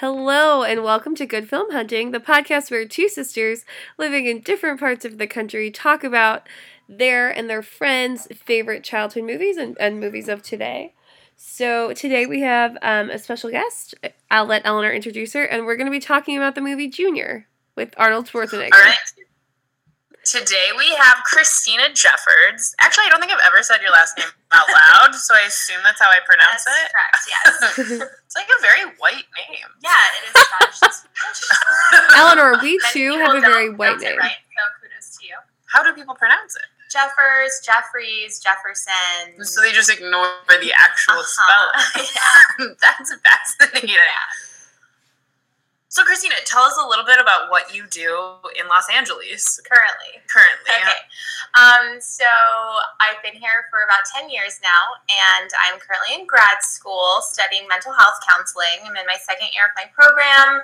Hello, and welcome to Good Film Hunting, the podcast where two sisters living in different parts of the country talk about their and their friends' favorite childhood movies and, and movies of today. So, today we have um, a special guest. I'll let Eleanor introduce her, and we're going to be talking about the movie Junior with Arnold Schwarzenegger. All right. Today we have Christina Jeffords. Actually, I don't think I've ever said your last name out loud, so I assume that's how I pronounce That's it. correct, yes. It's like a very white name. yeah, it is Scottish. Eleanor, we too have a very white name. Right, so kudos to you. How do people pronounce it? Jeffers, Jeffries, Jefferson. So they just ignore the actual Uh-huh. spelling. That's fascinating. So, Christina, tell us a little bit about what you do in Los Angeles Currently. currently. Okay. Um, so I've been here for about 10 years now, and I'm currently in grad school studying mental health counseling. I'm in my second year of my program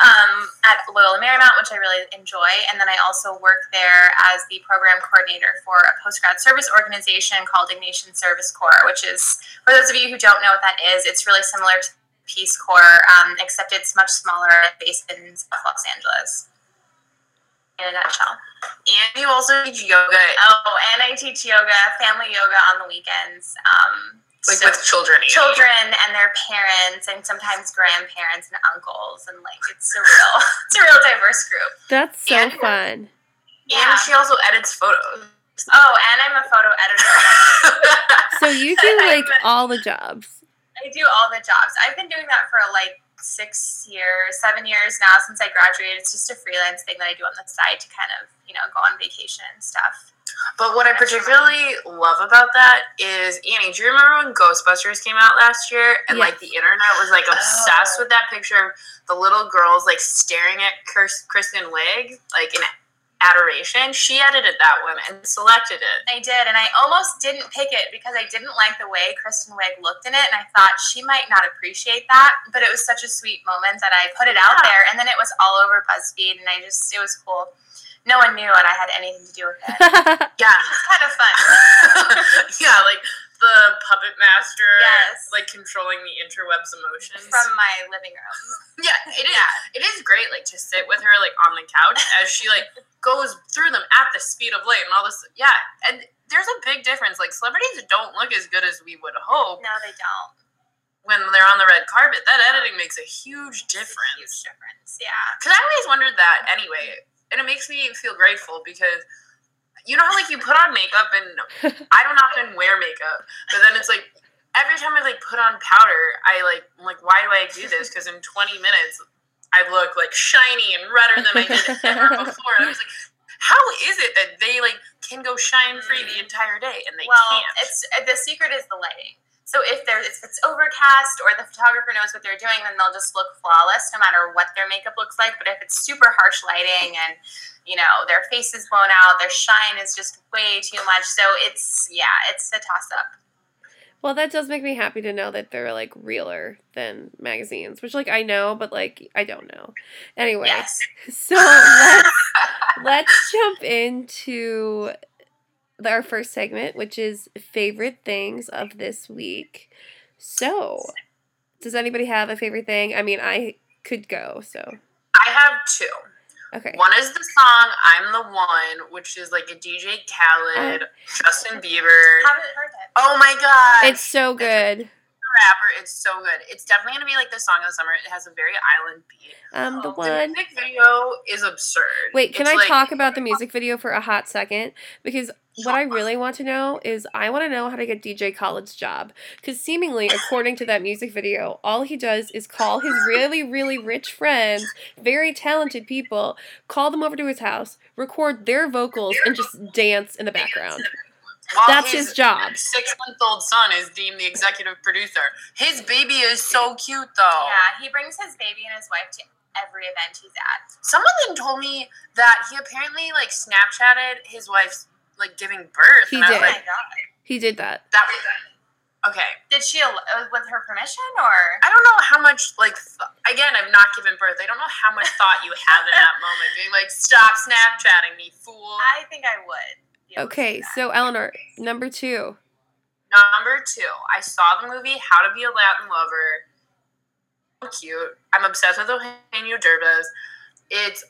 um, at Loyola Marymount, which I really enjoy. And then I also work there as the program coordinator for a post grad service organization called Ignatian Service Corps, which is, for those of you who don't know what that is, it's really similar to Peace Corps, um, except it's much smaller, based in South Los Angeles. In a nutshell. And you also teach yoga, Oh, and I teach yoga, family yoga on the weekends. Um, like so with children. you mean. children and their parents, and sometimes grandparents and uncles, and like it's a real, it's a real diverse group. That's so And- fun. And she also edits photos. Oh, and I'm a photo editor. So you do like all the jobs. I do all the jobs. I've been doing that for like six years, seven years now since I graduated. It's just a freelance thing that I do on the side to kind of, you know, go on vacation and stuff. But what I particularly love about that is Annie. Do you remember when Ghostbusters came out last year and like the internet was like obsessed Oh. with that picture of the little girls like staring at Kirst- Kristen Wiig like in adoration? She edited that one and selected it. I did, and I almost didn't pick it because I didn't like the way Kristen Wiig looked in it, and I thought she might not appreciate that. But it was such a sweet moment that I put it out there, and then it was all over BuzzFeed, and I just it was cool. No one knew, and I had anything to do with it. Yeah, It's kind of fun. yeah, like the puppet master, Yes. like controlling the interwebs emotions. From my living room. Yeah, it is. It is great, like to sit with her, like on the couch as she like goes through them at the speed of light and all this. Yeah, and there's a big difference. Like celebrities don't look as good as we would hope No, they don't. when they're on the red carpet. That editing makes a huge It's a difference. Huge difference. Yeah. Because I always wondered that anyway, and it makes me feel grateful because. You know how like you put on makeup and I don't often wear makeup, but then it's like every time I like put on powder, I like I'm like why do I do this? Because in 20 minutes I look like shiny and redder than I did ever before. I was like, how is it that they like can go shine free the mm. entire day and they well, can't? it's the secret is the lighting. So if there if it's overcast or the photographer knows what they're doing, then they'll just look flawless no matter what their makeup looks like. But if it's super harsh lighting and you know their face is blown out, their shine is just way too much. So it's yeah, it's a toss up. Well, that does make me happy to know that they're like realer than magazines, which like I know, but like I don't know. Anyway, Yes. so let's let's jump into our first segment, which is favorite things of this week. So, does anybody have a favorite thing? I mean, I could go. So, I have two. Okay. One is the song "I'm the One," which is like a DJ Khaled, oh. Justin Bieber. Haven't heard it. Oh my god! It's so good. Rapper. It's so good. It's definitely gonna be like the song of the summer. It has a very island beat. Um, the Oh, The one. music video is absurd. Wait, can It's I like- talk about the music video for a hot second? Because what I really want to know is I want to know how to get DJ Khaled's job. Because seemingly, according to that music video, all he does is call his really, really rich friends, very talented people, call them over to his house, record their vocals, and just dance in the background. While That's his job. Six month old son is deemed the executive producer. His baby is so cute though. Yeah, he brings his baby and his wife to every event he's at. Someone then told me that he apparently like Snapchatted his wife's like giving birth. He and I was did. Oh like, god! He did that. that was okay. Did she uh, with her permission or? I don't know how much like th- again I've not given birth. I don't know how much thought you have in that moment. Being like, stop Snapchatting me, fool. I think I would. Be able to Okay, so Eleanor, number two. Number two, I saw the movie How to Be a Latin Lover. cute. I'm obsessed with Eugenio Derbez. It's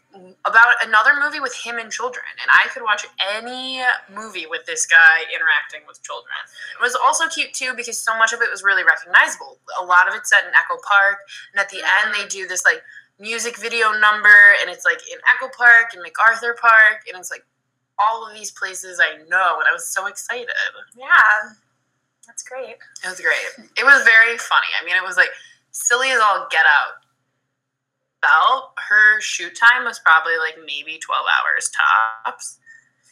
about another movie with him and children, and I could watch any movie with this guy interacting with children. It was also cute too because so much of it was really recognizable. A lot of it's set in Echo Park, and at the end they do this like music video number, and it's like in Echo Park and MacArthur Park, and it's like all of these places I know, and I was so excited. Yeah, that's great. It was great. It was very funny. I mean, it was like silly as all get out. Bell, her shoot time was probably like maybe 12 hours tops.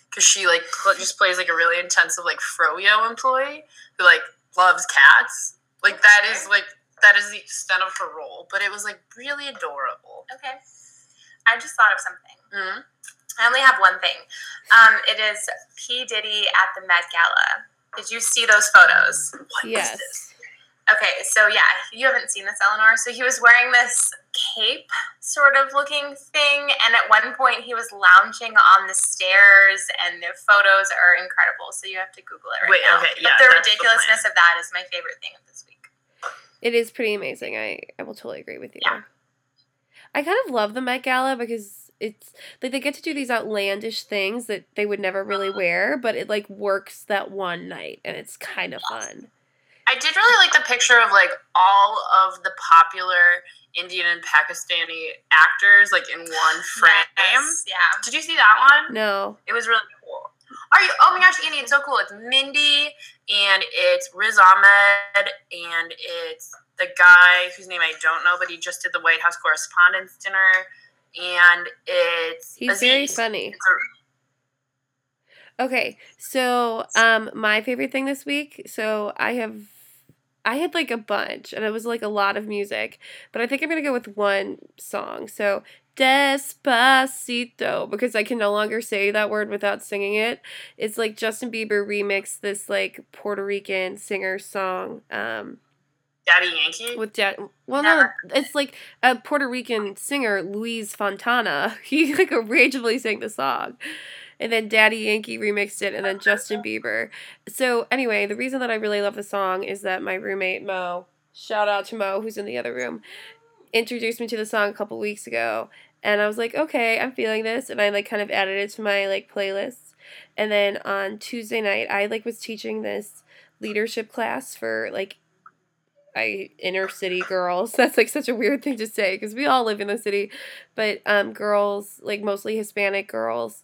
Because she like pl- just plays like a really intensive like froyo employee who like loves cats. Like that is like that is the extent of her role. But it was like really adorable. Okay. I just thought of something. Mhm. I only have one thing. Um, it is P. Diddy at the Met Gala. Did you see those photos? What is Yes. this? Okay, so yeah, you haven't seen this, Eleanor. So he was wearing this cape sort of looking thing, and at one point he was lounging on the stairs, and the photos are incredible. So you have to Google it right Wait, now. okay, but yeah, the that's the ridiculousness of that is my favorite thing of this week. It is pretty amazing. I, I will totally agree with you. Yeah. I kind of love the Met Gala because it's like they get to do these outlandish things that they would never really wear, but it like works that one night and it's kind of fun. I did really like the picture of like all of the popular Indian and Pakistani actors like in one frame. Yes, yeah. Did you see that one? No. It was really cool. Are you? Oh my gosh, Annie, it's so cool. It's Mindy and it's Riz Ahmed and it's the guy whose name I don't know, but he just did the White House Correspondents' Dinner. And it's He's very funny. A- Okay, so um my favorite thing this week, so I have I had like a bunch and it was like a lot of music, but I think I'm to go with one song. So Despacito because I can no longer say that word without singing it. It's like Justin Bieber remixed this like Puerto Rican singer song um Daddy Yankee. with dad well no it's like a Puerto Rican singer Luis Fontana. He like originally sang the song. And then Daddy Yankee remixed it and then Justin Bieber. So anyway, the reason that I really love the song is that my roommate Mo, shout out to Mo who's in the other room, introduced me to the song a couple weeks ago and I was like, "Okay, I'm feeling this." And I like kind of added it to my like playlist. And then on Tuesday night, I like was teaching this leadership class for like I inner city girls. That's like such a weird thing to say because we all live in the city, but um, girls like mostly Hispanic girls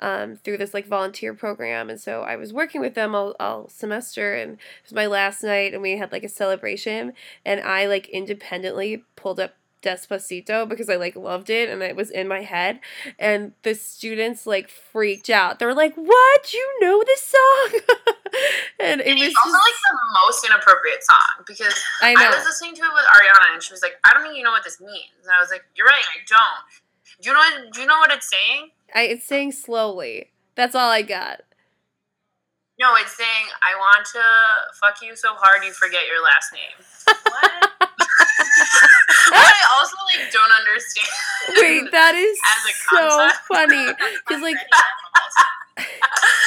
um, through this like volunteer program, and so I was working with them all, all semester, and it was my last night, and we had like a celebration, and I like independently pulled up Despacito because I like loved it and it was in my head and the students like freaked out. They were like, "What? You know this song?" and it And was also just like the most inappropriate song because I I, was listening to it with Ariana and she was like, I don't think you know what this means. And I was like, You're right, I don't. Do you know what do you know what it's saying? I it's saying slowly. That's all I got. No, it's saying I want to fuck you so hard you forget your last name. What? What I also like don't understand. Wait, that is As a so funny. Because like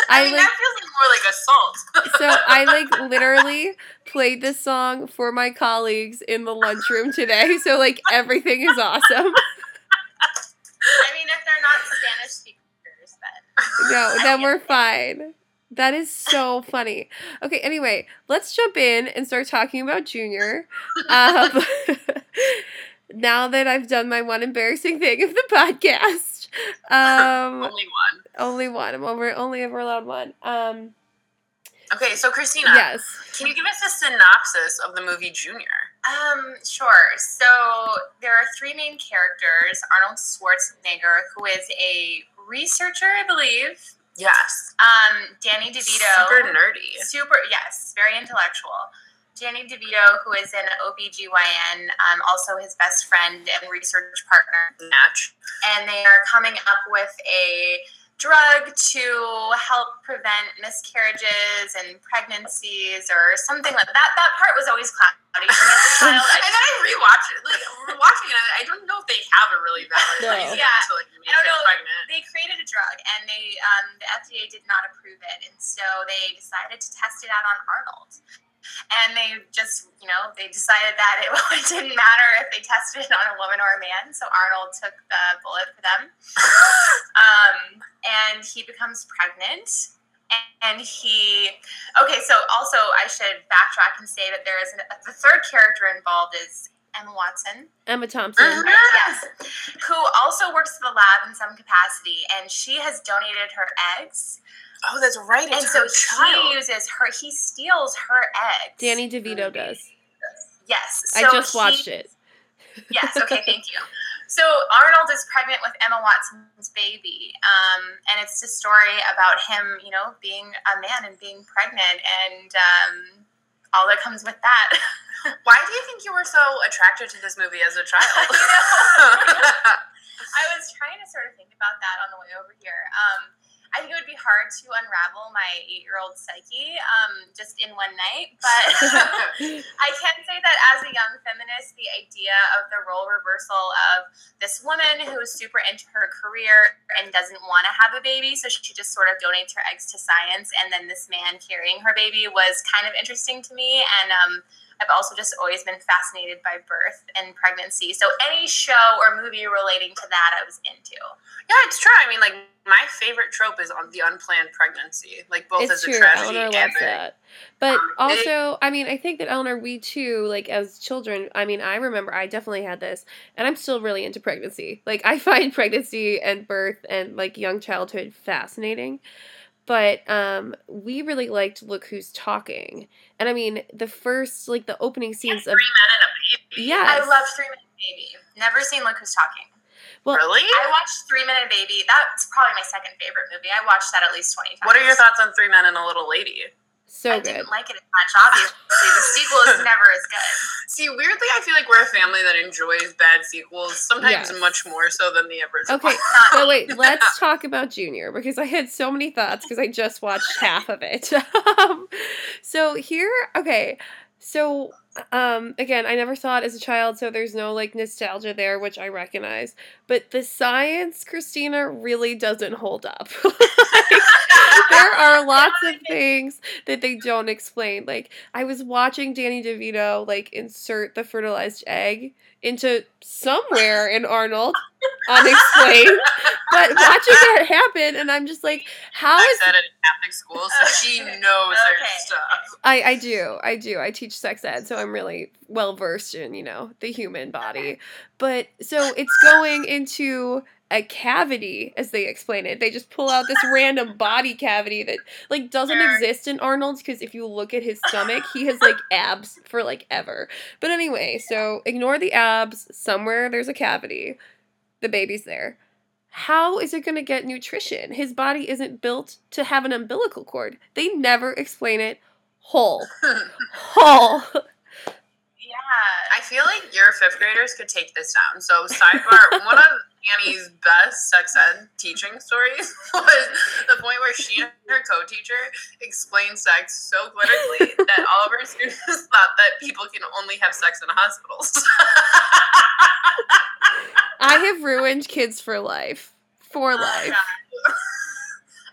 I, I mean like that feels like more like assault. so I like literally played this song for my colleagues in the lunchroom today. So like everything is awesome. I mean, if they're not Spanish speakers, then No, then we're fine. That is so funny. Okay, anyway, let's jump in and start talking about Junior. Um, now that I've done my one embarrassing thing of the podcast, um, Only one. only one. I'm over. Only ever allowed one. Um, Okay, so Christina, yes. can you give us a synopsis of the movie Junior? Um, sure. So there are three main characters Arnold Schwarzenegger, who is a researcher, I believe. Yes. Um, Danny DeVito. Super nerdy. Super, yes, very intellectual. Danny DeVito, who is an OBGYN, um, also his best friend and research partner. Match. And they are coming up with a drug to help prevent miscarriages and pregnancies or something like that. That part was always cloudy for me as a child. I and then I rewatched it. Like we're watching it, I don't know if they have a really valid No. reason Yeah. to like make I don't know. pregnant. they created a drug and they um, the FDA did not approve it, and so they decided to test it out on Arnold. And they just, you know, they decided that it, it didn't matter if they tested it on a woman or a man. So Arnold took the bullet for them, um, and he becomes pregnant. And he, okay, so also I should backtrack and say that there is an, the third character involved is Emma Watson. Emma Thompson. Mhm. Yes, who also works at the lab in some capacity, and she has donated her eggs, Oh, that's right. and It's so child. he uses her. He steals her eggs. Danny DeVito does. Yes, I so just watched it. Yes. Okay. Thank you. So Arnold is pregnant with Emma Watson's baby, um, and it's a story about him, you know, being a man and being pregnant, and um, all that comes with that. Why do you think you were so attracted to this movie as a child? I was trying to sort of think about that on the way over here. Um, I think it would be hard to unravel my eight-year-old psyche um, just in one night, but I can say that as a young feminist, the idea of the role reversal of this woman who's super into her career and doesn't want to have a baby, so she just sort of donates her eggs to science, and then this man carrying her baby was kind of interesting to me, and um, I've also just always been fascinated by birth and pregnancy. So any show or movie relating to that, I was into. yeah, it's true. I mean, like my favorite trope is on the unplanned pregnancy, like both It's as a true. tragedy Eleanor and loves a- that. But Um, it- also, I mean, I think that Eleanor, we too, like as children, I mean, I remember I definitely had this, and I'm still really into pregnancy. Like, I find pregnancy and birth and like young childhood fascinating. But um, we really liked Look Who's Talking. And I mean, the first, like, the opening scenes of. Three men and a baby. Yes. I love Three Minute Baby. Never seen Look Who's Talking. Well, really? I watched Three Minute Baby. That's probably my second favorite movie. I watched that at least 20 times. What are your thoughts on Three Men and a Little Lady? So I good. didn't like it as much, obviously. the sequel is never as good. See, weirdly, I feel like we're a family that enjoys bad sequels, sometimes Yes. much more so than the original. Okay, Not so wait, let's talk about Junior because I had so many thoughts because I just watched half of it. um, so here, okay, so um, again, I never saw it as a child, so there's no like nostalgia there, which I recognize. But the science, Christina, really doesn't hold up. Like, there are lots of things that they don't explain. Like I was watching Danny DeVito like insert the fertilized egg into somewhere in Arnold, unexplained. but watching that happen, and I'm just like, how I is said it in Catholic school, so she knows her stuff. I, I do. I do. I teach sex ed, so I'm really well versed in, you know, the human body. But so it's going into a cavity, as they explain it. They just pull out this random body cavity that like doesn't exist in Arnold's because if you look at his stomach, he has like abs for like ever. But anyway, so ignore the abs. Somewhere there's a cavity. The baby's there. How is it going to get nutrition? His body isn't built to have an umbilical cord. They never explain it whole. Whole. I feel like your fifth graders could take this down. So, sidebar, one of Annie's best sex ed teaching stories was the point where she and her co teacher explained sex so clinically that all of her students thought that people can only have sex in hospitals. I have ruined kids for life. For life.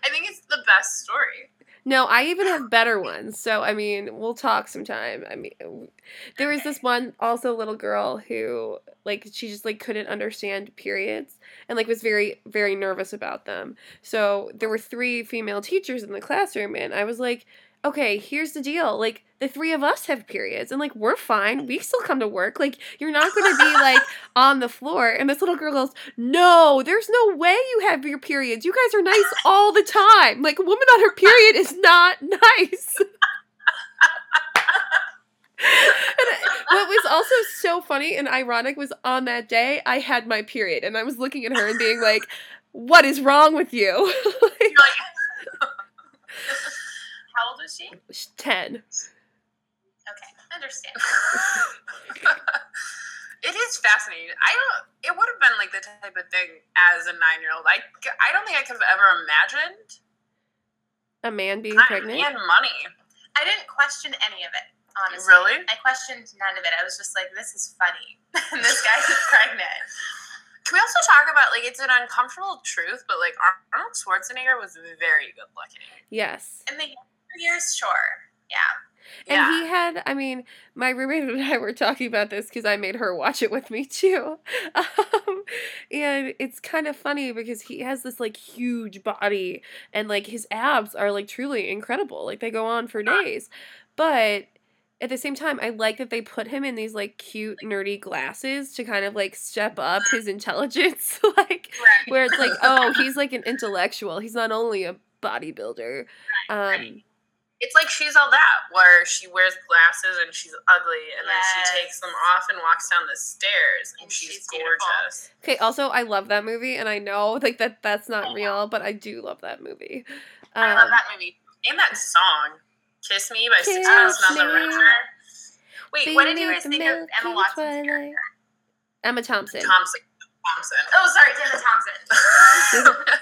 I think it's the best story. No, I even have better ones. So, I mean, we'll talk sometime. I mean, there was this one also little girl who like she just like couldn't understand periods and like was very very nervous about them. So, there were three female teachers in the classroom and I was like, "Okay, here's the deal. Like the three of us have periods and like we're fine. We still come to work. Like you're not going to be like on the floor." And this little girl goes, "No, there's no way you have your periods. You guys are nice all the time. Like a woman on her period is not nice." And what was also so funny and ironic was on that day I had my period and I was looking at her and being like, "What is wrong with you?" Like, How old was she? she's Ten. Okay. Understand. it is fascinating. I don't. It would have been like the type of thing as a nine-year-old. I, I don't think I could have ever imagined. A man being Time pregnant. and money. I didn't question any of it, honestly. Really? I questioned none of it. I was just like, this is funny. this guy is pregnant. Can we also talk about like it's an uncomfortable truth, but like Arnold Schwarzenegger was very good looking. Yes. In the younger years, sure. Yeah. And Yeah. he had, I mean, my roommate and I were talking about this because I made her watch it with me too. Um, and it's kind of funny because he has this like huge body and like his abs are like truly incredible. Like they go on for days. But at the same time, I like that they put him in these like cute, nerdy glasses to kind of like step up his intelligence. like, where it's like, oh, he's like an intellectual. He's not only a bodybuilder. Um. It's like she's all that, where she wears glasses and she's ugly, and then she takes them off and walks down the stairs, and, And she's, she's beautiful. gorgeous. Okay, also I love that movie and I know like that that's not real, but I do love that movie. I love Um, that movie. And that song, "Kiss Me" by Sixpence None the Richer. Wait, what did you Beneath guys think of Emma milky Watson's character? Emma Thompson. Thompson. Thompson. Oh, sorry, Emma Thompson.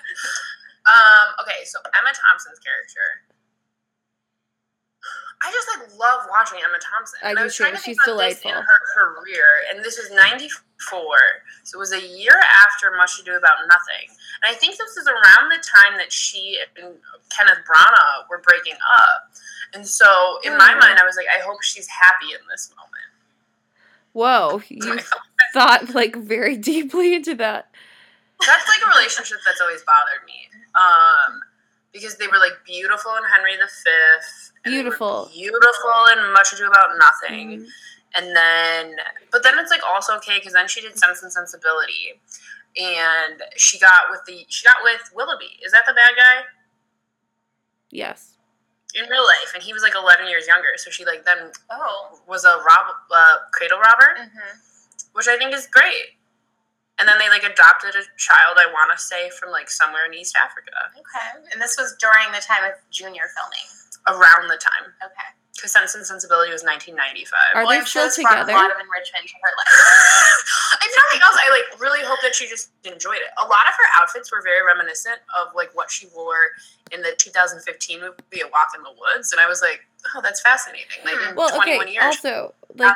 um. Okay, so Emma Thompson's character. I just like love watching Emma Thompson. I And do was too. trying to She's think about this delightful. In her career, and this is '94, so it was a year after Much Ado About Nothing, and I think this is around the time that she and Kenneth Branagh were breaking up. And so, in my Oh. mind, I was like, I hope she's happy in this moment. Whoa, you thought like very deeply into that. that's like a relationship that's always bothered me. Um, because they were like beautiful in Henry V. and Beautiful. beautiful in Much Ado About Nothing. Mm, And then, but then it's like also okay because then she did Sense and Sensibility, and she got with the she got with Willoughby. Is that the bad guy Yes. in real life? And he was like eleven years younger, so she like then oh. was a rob uh, cradle robber, hmm which I think is great. And then they like adopted a child. I want to say from like somewhere in East Africa Okay. And this was during the time of junior filming. Around the time Okay. because Sense and Sensibility was 1995. Are well, they I'm sure still this brought together? a lot of enrichment to her life. if nothing else, I like really hope that she just enjoyed it. A lot of her outfits were very reminiscent of like what she wore in the 2015 movie A Walk in the Woods, and I was like, oh, that's fascinating. Like in Well, 21 okay. years, Also, like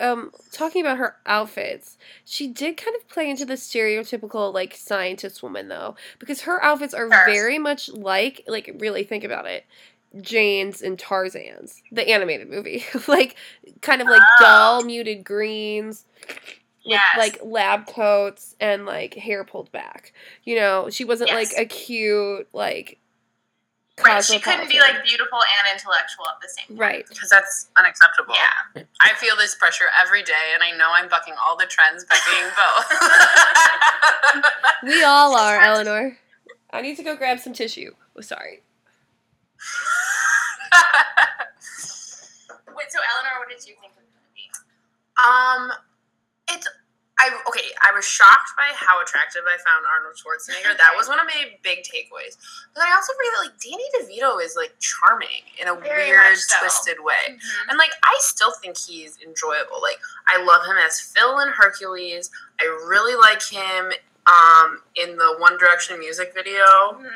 um talking about her outfits she did kind of play into the stereotypical like scientist woman though because her outfits are Sure. very much like like really think about it jane's and tarzan's the animated movie like kind of like Oh. dull muted greens with Yes. like lab coats and like hair pulled back you know she wasn't Yes. like a cute like Right. She couldn't be like beautiful and intellectual at the same time. right because that's unacceptable. Yeah. I feel this pressure every day, and I know I'm bucking all the trends by being both. we all are eleanor i need to go grab some tissue oh, sorry Wait, so Eleanor, what did you think of the movie? Um, it's I okay. I was shocked by how attractive I found Arnold Schwarzenegger. That was one of my big takeaways. But I also really like Danny DeVito is like charming in a Very weird, so. twisted way. And like I still think he's enjoyable. Like I love him as Phil in Hercules. I really like him um in the One Direction music video. Mhm.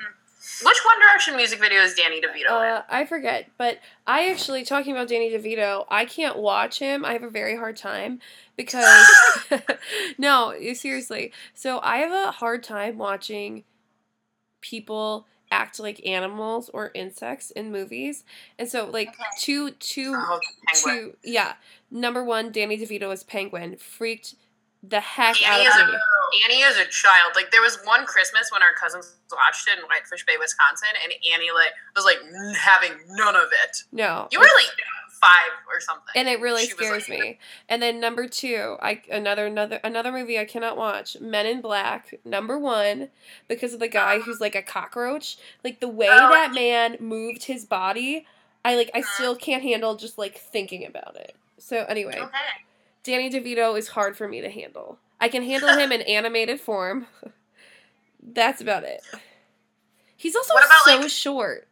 Which One Direction music video is Danny DeVito in? Uh, I forget, but I actually talking about Danny DeVito. I can't watch him. I have a very hard time because no, seriously. So I have a hard time watching people act like animals or insects in movies, and so like Okay. two two Oh, two yeah. Number one, Danny DeVito as Penguin freaked the heck Danny out of me. Annie is a child. Like there was one Christmas when our cousins watched it in Whitefish Bay, Wisconsin, and Annie like was like having none of it. No, You were like five or something, and it really She scares like- me. And then number two, I another another another movie I cannot watch, Men in Black. Number one, because of the guy who's like a cockroach. Like the way Oh. that man moved his body, I like I Uh-huh. still can't handle just like thinking about it. So anyway, Okay. Danny DeVito is hard for me to handle. I can handle him in animated form. That's about it. He's also about, so like- short.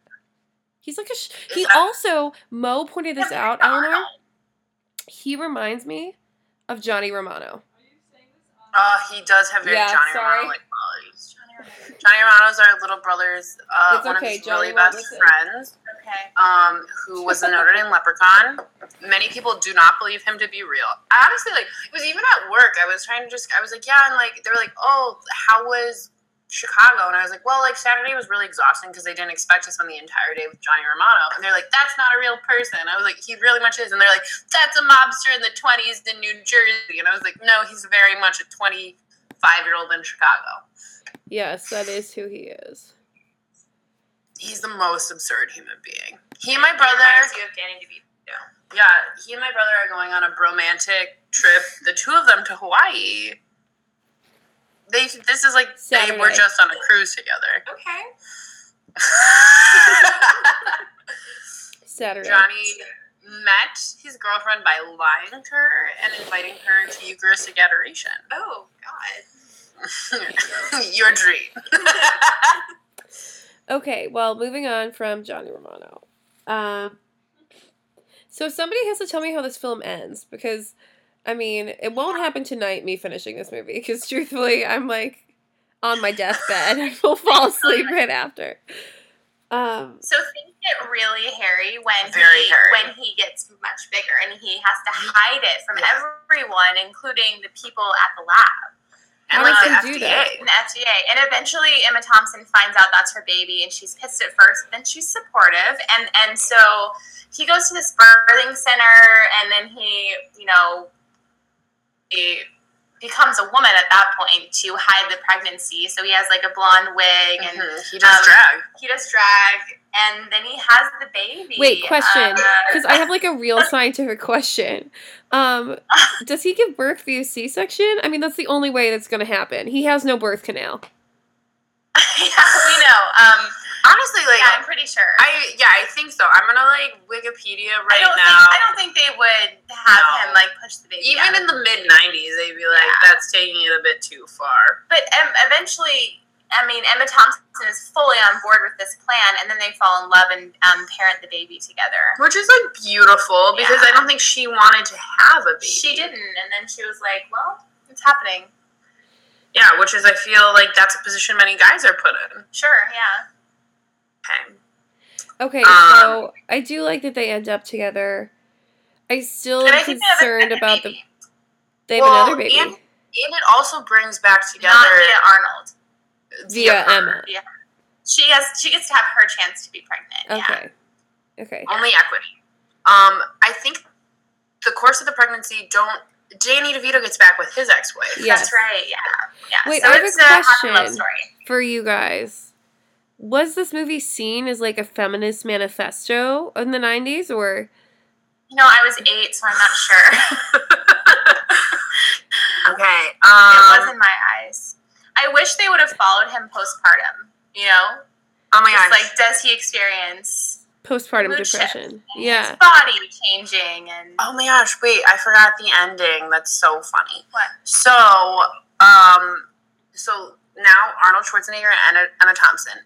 He's like a. Sh- he that- also Mo pointed this out, Eleanor. He reminds me of Johnny Romano. Uh, he does have very Yeah, Johnny sorry. Romano like qualities. Johnny Romano's our little brother's uh, It's one okay, of his Johnny really best listen. friends, Okay. um, who was the Notre Dame Leprechaun. Many people do not believe him to be real. Honestly like it was even at work. I was trying to just I was like, yeah, and like they were like, oh, how was Chicago, and I was like, well, like Saturday was really exhausting because they didn't expect to spend the entire day with Johnny Romano, and they're like, that's not a real person. I was like, he really much is, and they're like, that's a mobster in the twenties in New Jersey, and I was like, no, he's very much a twenty-five year old in Chicago. Yes, that is who he is. He's the most absurd human being. He and my brother, you of Danny DeVito. yeah, he and my brother are going on a romantic trip, the two of them to Hawaii. They, this is like they were Saturday. just on a cruise together. Okay. Saturday. Johnny met his girlfriend by lying to her and inviting her to Eucharistic adoration. Oh God. Your dream. Okay, well, moving on from Johnny Romano. Um, so somebody has to tell me how this film ends because, I mean, it won't happen tonight. Me finishing this movie because truthfully, I'm like on my deathbed. I will fall asleep right after. Um, So things get really hairy when he hairy. when he gets much bigger and he has to hide it from Yeah. everyone, including the people at the lab. And like does the do FDA. that? And the FDA. And eventually Emma Thompson finds out that's her baby and she's pissed at first, then she's supportive. And and so he goes to this birthing center and then he, you know, he becomes a woman at that point to hide the pregnancy. So he has like a blonde wig and Mhm. He does um, drag. he does drag and then he has the baby. wait, question. Uh, Because I have like a real scientific question. Um, does he give birth via C section? I mean, that's the only way that's going to happen. He has no birth canal. yeah, we know. Um, Honestly, like yeah, I'm pretty sure. I yeah, I think so. I'm gonna like Wikipedia I right don't now. think I don't think they would have No. him like push the baby. Even in the mid '90s, they'd be like, Yeah. "That's taking it a bit too far." but um, eventually, I mean, Emma Thompson is fully on board with this plan, and then they fall in love and um, parent the baby together. Which is like beautiful because I don't think she wanted to have a baby. She didn't, and then she was like, "Well, it's happening." Yeah, which is I feel like that's a position many guys are put in. Sure, yeah. Okay. Okay, Um, so I do like that they end up together. I still am I think they have a concerned second about the they have Well, another baby and- And it also brings back together not via Arnold. via her. Emma. Yeah. She has she gets to have her chance to be pregnant. Yeah. Okay, okay. Only equity. Um, I think the course of the pregnancy don't. Danny DeVito gets back with his ex-wife. Yes. That's right. Yeah. Yeah. Wait, so I have a it's a happy love question. story. For you guys, was this movie seen as like a feminist manifesto in the '90s, or You know, I was eight, so I'm not sure. Okay. it was Um. in my eyes. I wish they would have followed him postpartum. You know, Oh my just gosh. like does he experience postpartum Mood shift. depression? his Yeah. body changing and Oh my gosh, wait, I forgot the ending. That's so funny. What? So, um, so now Arnold Schwarzenegger and Emma, Emma Thompson,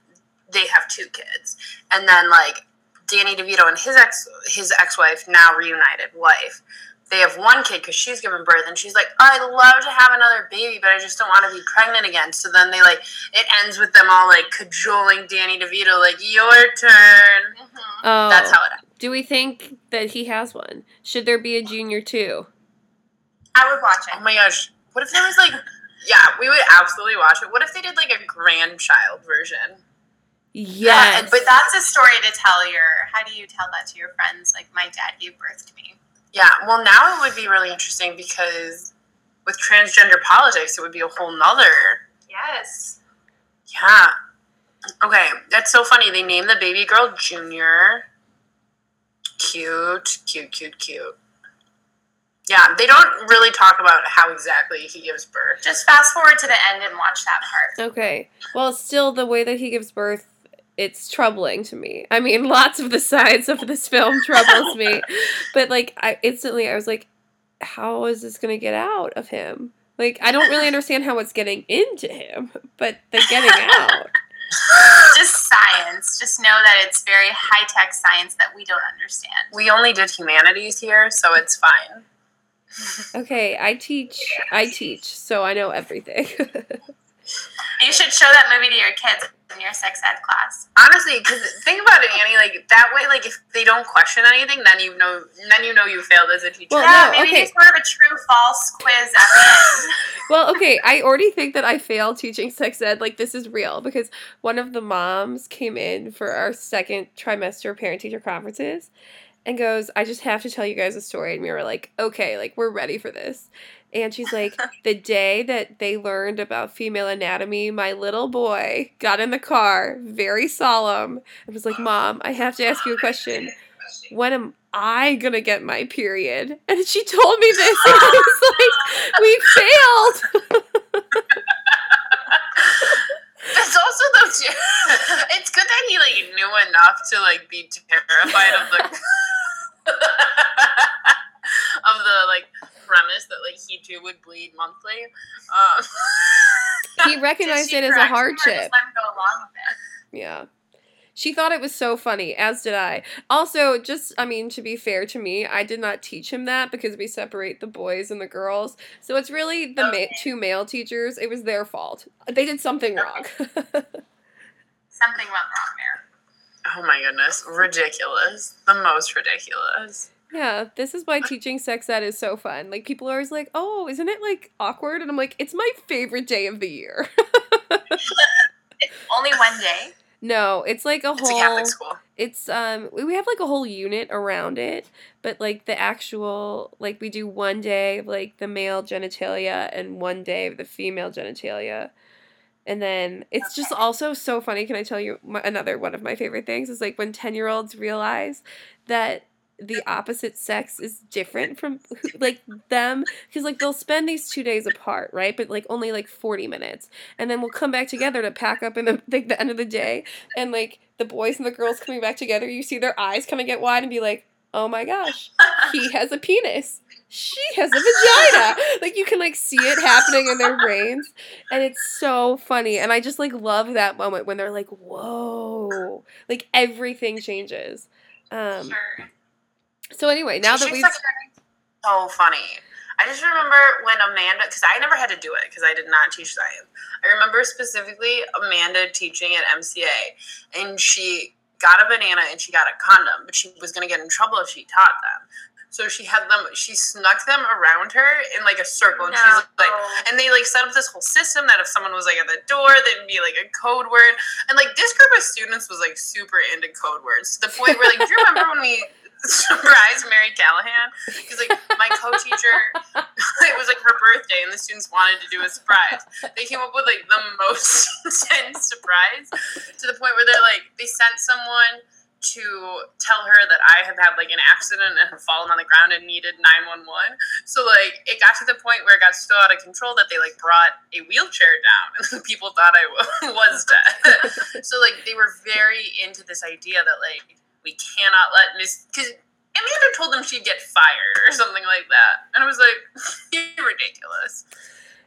they have two kids. And then like Danny DeVito and his ex his ex-wife, now reunited wife, they have one kid because she's given birth and she's like, I'd love to have another baby, but I just don't want to be pregnant again. So then they like it ends with them all like cajoling Danny DeVito, like, Your turn. Mhm. Oh, That's how it ends. Do we think that he has one? Should there be a junior too? I would watch it. Oh my gosh. What if there was like yeah, we would absolutely watch it. What if they did like a grandchild version? Yes. Uh, but that's a story to tell your. How do you tell that to your friends? Like my dad gave birth to me. Yeah, well now it would be really interesting because with transgender politics it would be a whole nother Yes. yeah. Okay, that's so funny. They named the baby girl Junior. Cute, cute, cute, cute. Yeah, they don't really talk about how exactly he gives birth. Just fast forward to the end and watch that part. Okay. Well, still, the way that he gives birth, it's troubling to me. I mean, lots of the sides of this film troubles me, but like, I instantly I was like, how is this gonna get out of him? Like, I don't really understand how it's getting into him, but the getting out. Just science. Just know that it's very high tech science that we don't understand. We only did humanities here, so it's fine. Okay, I teach. I teach, so I know everything. You should show that movie to your kids. In your sex ed class. Honestly, because think about it, Annie. Like that way, like if they don't question anything, then you know, then you know you failed as a teacher. Well, yeah, no, maybe okay. it's sort of a true false quiz at the end. Well, okay, I already think that I failed teaching sex ed. Like, this is real because one of the moms came in for our second trimester parent teacher conferences and goes, I just have to tell you guys a story. And we were like, okay, like, we're ready for this. And she's like, the day that they learned about female anatomy, my little boy got in the car, very solemn, and was like, Mom, I have to ask you a question. When am I gonna get my period? And she told me this, and I was like, we failed. It's also though too. It's good that he like knew enough to like be terrified of the of the like premise that like he too would bleed monthly. Um, he recognized it as a correct him or hardship. Just let him go along with it. Yeah. She thought it was so funny, as did I. Also, just, I mean, to be fair to me, I did not teach him that because we separate the boys and the girls. So it's really the ma- two male teachers. It was their fault. They did something wrong. Something went wrong there. oh my goodness, ridiculous! The most ridiculous. Yeah, this is why teaching sex ed is so fun. Like, people are always like, oh, isn't it like awkward? And I'm like, it's my favorite day of the year. It's only one day. no, it's like a It's a whole. Catholic school. it's um we we have like a whole unit around it but like the actual like we do one day of like the male genitalia and one day of the female genitalia and then it's just also so funny can i tell you my, another one of my favorite things is like when 10 year olds realize that the opposite sex is different from like them because like they'll spend these two days apart right? But like only like 40 minutes. And then we'll come back together to pack up in the, like, the end of the day. And like the boys and the girls coming back together you see their eyes kind of get wide and be like oh my gosh he has a penis. She has a vagina. Like you can like see it happening in their brains. And it's so funny. And i just like love that moment when they're like whoa. Like everything changes. Um Sure. So anyway now that we've sex ed is so funny. I just remember when Amanda, because I never had to do it because I did not teach science. I remember specifically Amanda teaching at MCA, and she got a banana and she got a condom, but she was going to get in trouble if she taught them. So she had them, she snuck them around her in like a circle, and she's like, and they like set up this whole system that if someone was like at the door, there'd be like a code word. And like this group of students was like super into code words to the point where like, do you remember when we surprised Mary Callahan? Because like my co-teacher, it was like her birthday, and the students wanted to do a surprise. They came up with like the most intense surprise to the point where they're like, they sent someone to tell her that I had had like an accident and had fallen on the ground and needed 911. So like it got to the point where it got so out of control that they like brought a wheelchair down and people thought I was dead. so like they were very into this idea that like we cannot let Miss because Amanda told them she'd get fired or something like that, and I was like, you're ridiculous.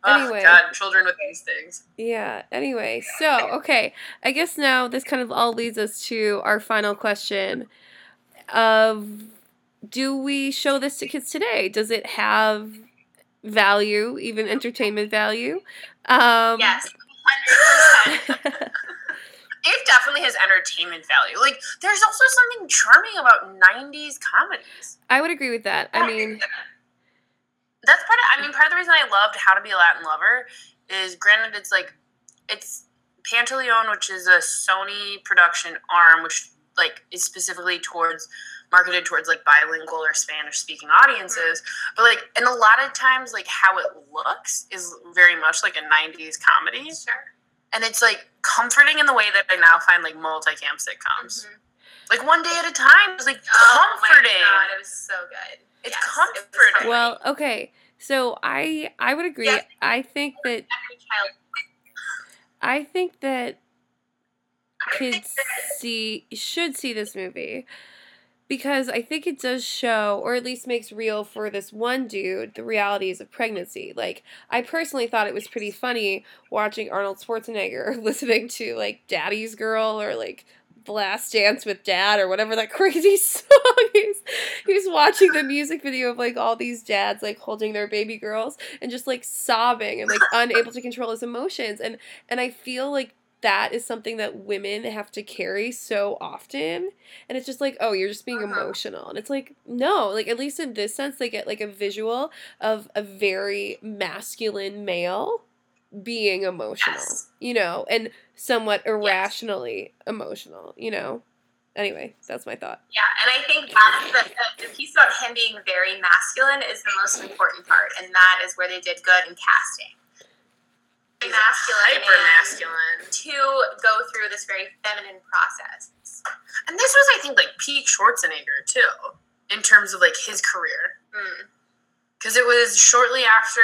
Anyway. oh God, children with these things. Yeah. Anyway, so okay, I guess now this kind of all leads us to our final question of do we show this to kids today? Does it have value, even entertainment value? Um Yes, hundred percent. It definitely has entertainment value. Like, there's also something charming about '90s comedies. I would agree with that. I mean, that's part of. I mean, part of the reason I loved How to Be a Latin Lover is, granted, it's like it's Pantelion, which is a Sony production arm, which like is specifically towards marketed towards like bilingual or Spanish speaking audiences. Mm-hmm. But like, and a lot of times, like how it looks is very much like a '90s comedy, sure. And it's like comforting in the way that I now find like multicam sitcoms. Mhm. Like one day at a time, it's like Oh my comforting. God, it was so good. It's Yes, comforting. comforting. well, okay. So I I would agree. Yes. I think that I think that kids see should see this movie because I think it does show, or at least makes real for this one dude, the realities of pregnancy. Like, I personally thought it was pretty funny watching Arnold Schwarzenegger listening to like Daddy's Girl or like The Last Dance with Dad or whatever that crazy song is. He was watching the music video of like all these dads like holding their baby girls and just like sobbing and like unable to control his emotions. And and I feel like that is something that women have to carry so often and it's just like oh you're just being Uh-huh. emotional and it's like no like at least in this sense they get like a visual of a very masculine male being emotional Yes. you know and somewhat irrationally emotional you know anyway that's my thought Yeah, and I think that's the, the piece about him being very masculine is the most important part, and that is where they did good in casting. Masculine, hyper masculine. to go through this very feminine process. And this was, I think, like Pete Schwarzenegger too, in terms of like his career, Mm. because it was shortly after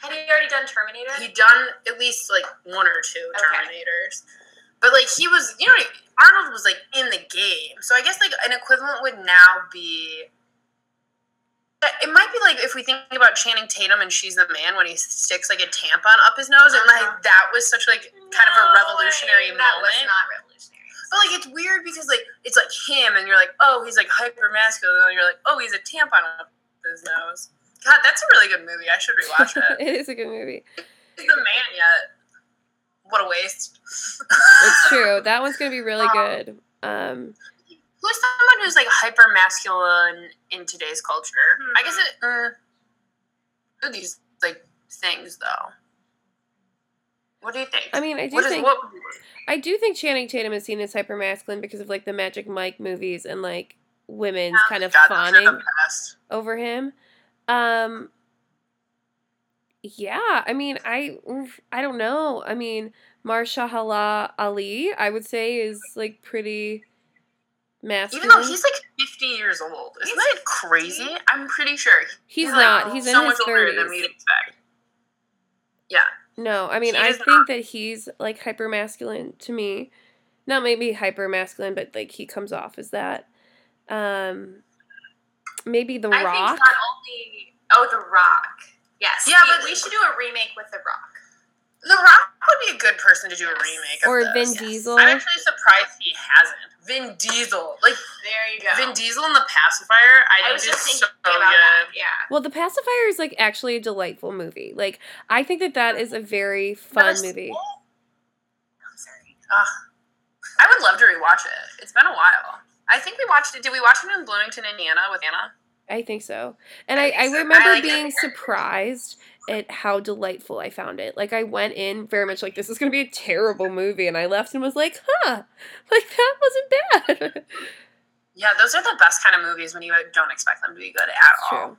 Had he already done Terminator? he'd done at least like one or two Okay. Terminators. But like he was, you know, Arnold was like in the game, so I guess like an equivalent would now be. It might be like if we think about Channing Tatum and She's the Man when he sticks like a tampon up his nose, and Uh-huh. like that was such like kind of a revolutionary way, That was moment. not revolutionary. But like it's weird because like it's like him, and you're like, oh, he's like hyper masculine, and you're like, oh, he's a tampon up his nose. God, that's a really good movie. I should rewatch it. it is a good movie He's the man yet. What a waste. it's true that one's gonna be really Um, good um Who's someone who's like hyper masculine in today's culture? I guess it. Uh, who are these like things though? What do you think? i mean i do what is think what? I do think Channing Tatum is seen as hyper masculine because of like the Magic Mike movies and like women's kind of God, those are the fawning over him. Um yeah, I mean I I don't know. I mean Mahershala Ali, I would say is like pretty masculine. Even though he's like 50 years old, isn't He's that crazy? I'm pretty sure he's like, not. He's in so his much older than 30s. we'd expect. Yeah, No, I mean He I think not. that he's like hyper masculine to me. Not maybe hyper masculine, but like he comes off as that. Um maybe The I Rock. think not only. Oh, The Rock. Yes. Yeah, but- we should do a remake with The Rock. The Rock would be a good person to do a remake of or. Vin yes. Diesel. I'm actually surprised he hasn't. Vin Diesel, like There you go. Vin Diesel in the pacifier, I, I was just thinking so about that. Yeah. Well, The Pacifier is like actually a delightful movie. Like I think that that is a very fun Never movie. seen. I'm sorry. Ugh. I would love to rewatch it. It's been a while. I think we watched it. Did we watch it in Bloomington, Indiana, with Anna? I think so. And I I, I. I remember like being surprised at how delightful I found it. Like I went in very much like this is gonna be a terrible movie and I left and was like, huh, like that wasn't bad. Yeah, those are the best kind of movies when you don't expect them to be good at It's all. true.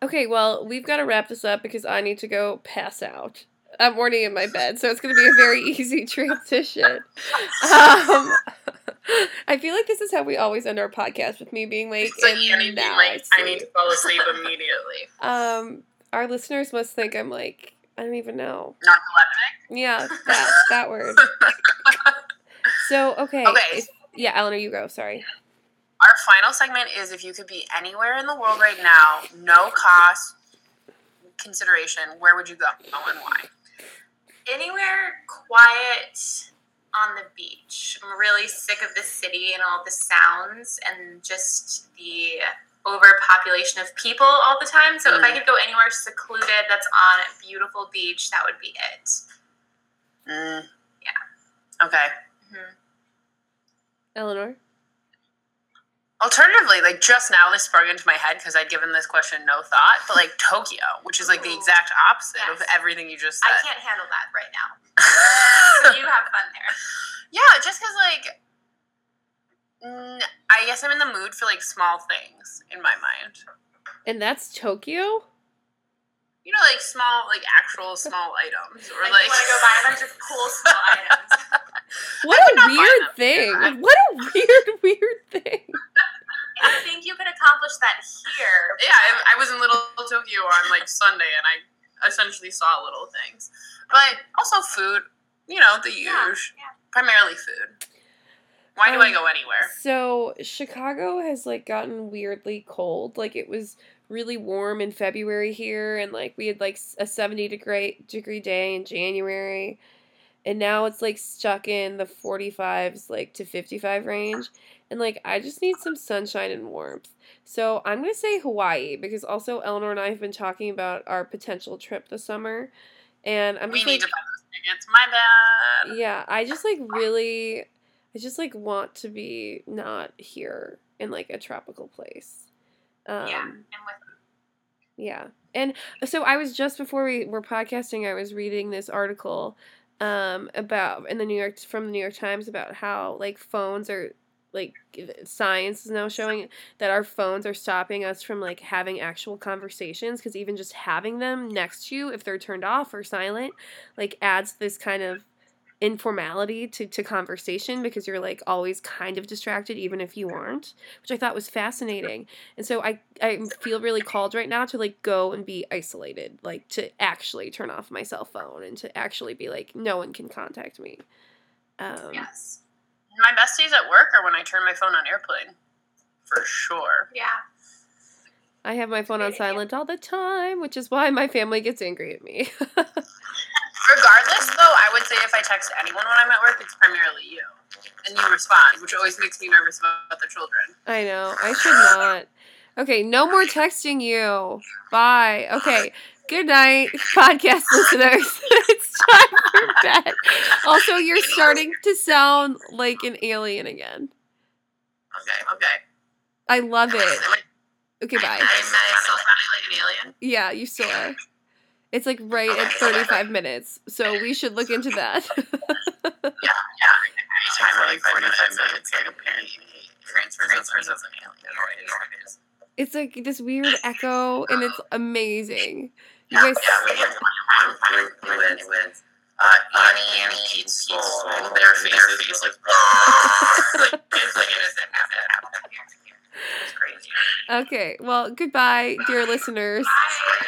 Okay, well, we've got to wrap this up because I need to go pass out. I'm already in my bed, so it's going to be a very easy transition. Um, I feel like this is how we always end our podcast with me being like, It's like and Annie being like, I sleep." need to fall asleep immediately. Um, our listeners must think I'm like, I don't even know. Narcoleptic. Yeah, that that word. So okay, Okay. if- yeah, Eleanor, you go. Sorry. Our final segment is if you could be anywhere in the world right now, no cost consideration, where would you go and why? Anywhere quiet on the beach. I'm really sick of the city and all the sounds and just the overpopulation of people all the time. So if I Mm. could go anywhere secluded that's on a beautiful beach, that would be it. Mm. Yeah. Okay. Mhm. Eleanor. Alternatively, like just now, this sprung into my head because I'd given this question no thought, but like Tokyo, which is like the exact opposite of everything you just said. I can't handle that right now. You have fun there. yeah, just because like, I guess I'm in the mood for like small things in my mind. And that's Tokyo? You know, like small, like actual small items, or Like, like. you want to go buy a bunch of cool small items. What would a weird thing. What a weird, weird thing. I think you could accomplish that here. yeah, I, I was in Little Tokyo on like Sunday, and I essentially saw little things, but also food. You know, the Yeah, usual. yeah. Primarily food. Why do I Um, go anywhere? So Chicago has like gotten weirdly cold. Like it was really warm in February here, and like we had like a seventy degree degree day in January, and now it's like stuck in the forty fives like to fifty five range, and like I just need some sunshine and warmth. So I'm gonna say Hawaii because also Eleanor and I have been talking about our potential trip this summer, and I'm We just need like to buy those It's my bad. Yeah, I just like really I just like want to be not here in like a tropical place. Um yeah, I'm with Yeah. And so I was just before we were podcasting, I was reading this article um about in the New York from the New York Times about how like phones are like science is now showing that our phones are stopping us from like having actual conversations because even just having them next to you if they're turned off or silent like adds this kind of informality to, to conversation because you're like always kind of distracted even if you aren't which i thought was fascinating and so i i feel really called right now to like go and be isolated like to actually turn off my cell phone and to actually be like no one can contact me um yes. My best days at work are when I turn my phone on airplane. For sure. Yeah. i have my phone on silent all the time which is why my family gets angry at me Regardless, though, I would say if I text anyone when I'm at work, it's primarily you. And you respond, which always makes me nervous about the children. I know. I should not. Okay, no more texting you. Bye. Okay. Good night, podcast listeners. it's time for bed. Also, you're starting to sound like an alien again. Okay, okay. I love it. Okay, bye. am I still sounding like an alien? Yeah, you still are. It's like right at 35 minutes, so we should look into that. Yeah, yeah. Anytime like 45 minutes, like apparently transfers transfers as an alien. or it is. it's like this weird echo, and it's amazing. You guys, Yeah, we have one with, uh, Annie and soul, their face, like, like, it's like innocent. It's crazy. okay, well, goodbye, dear listeners. Bye.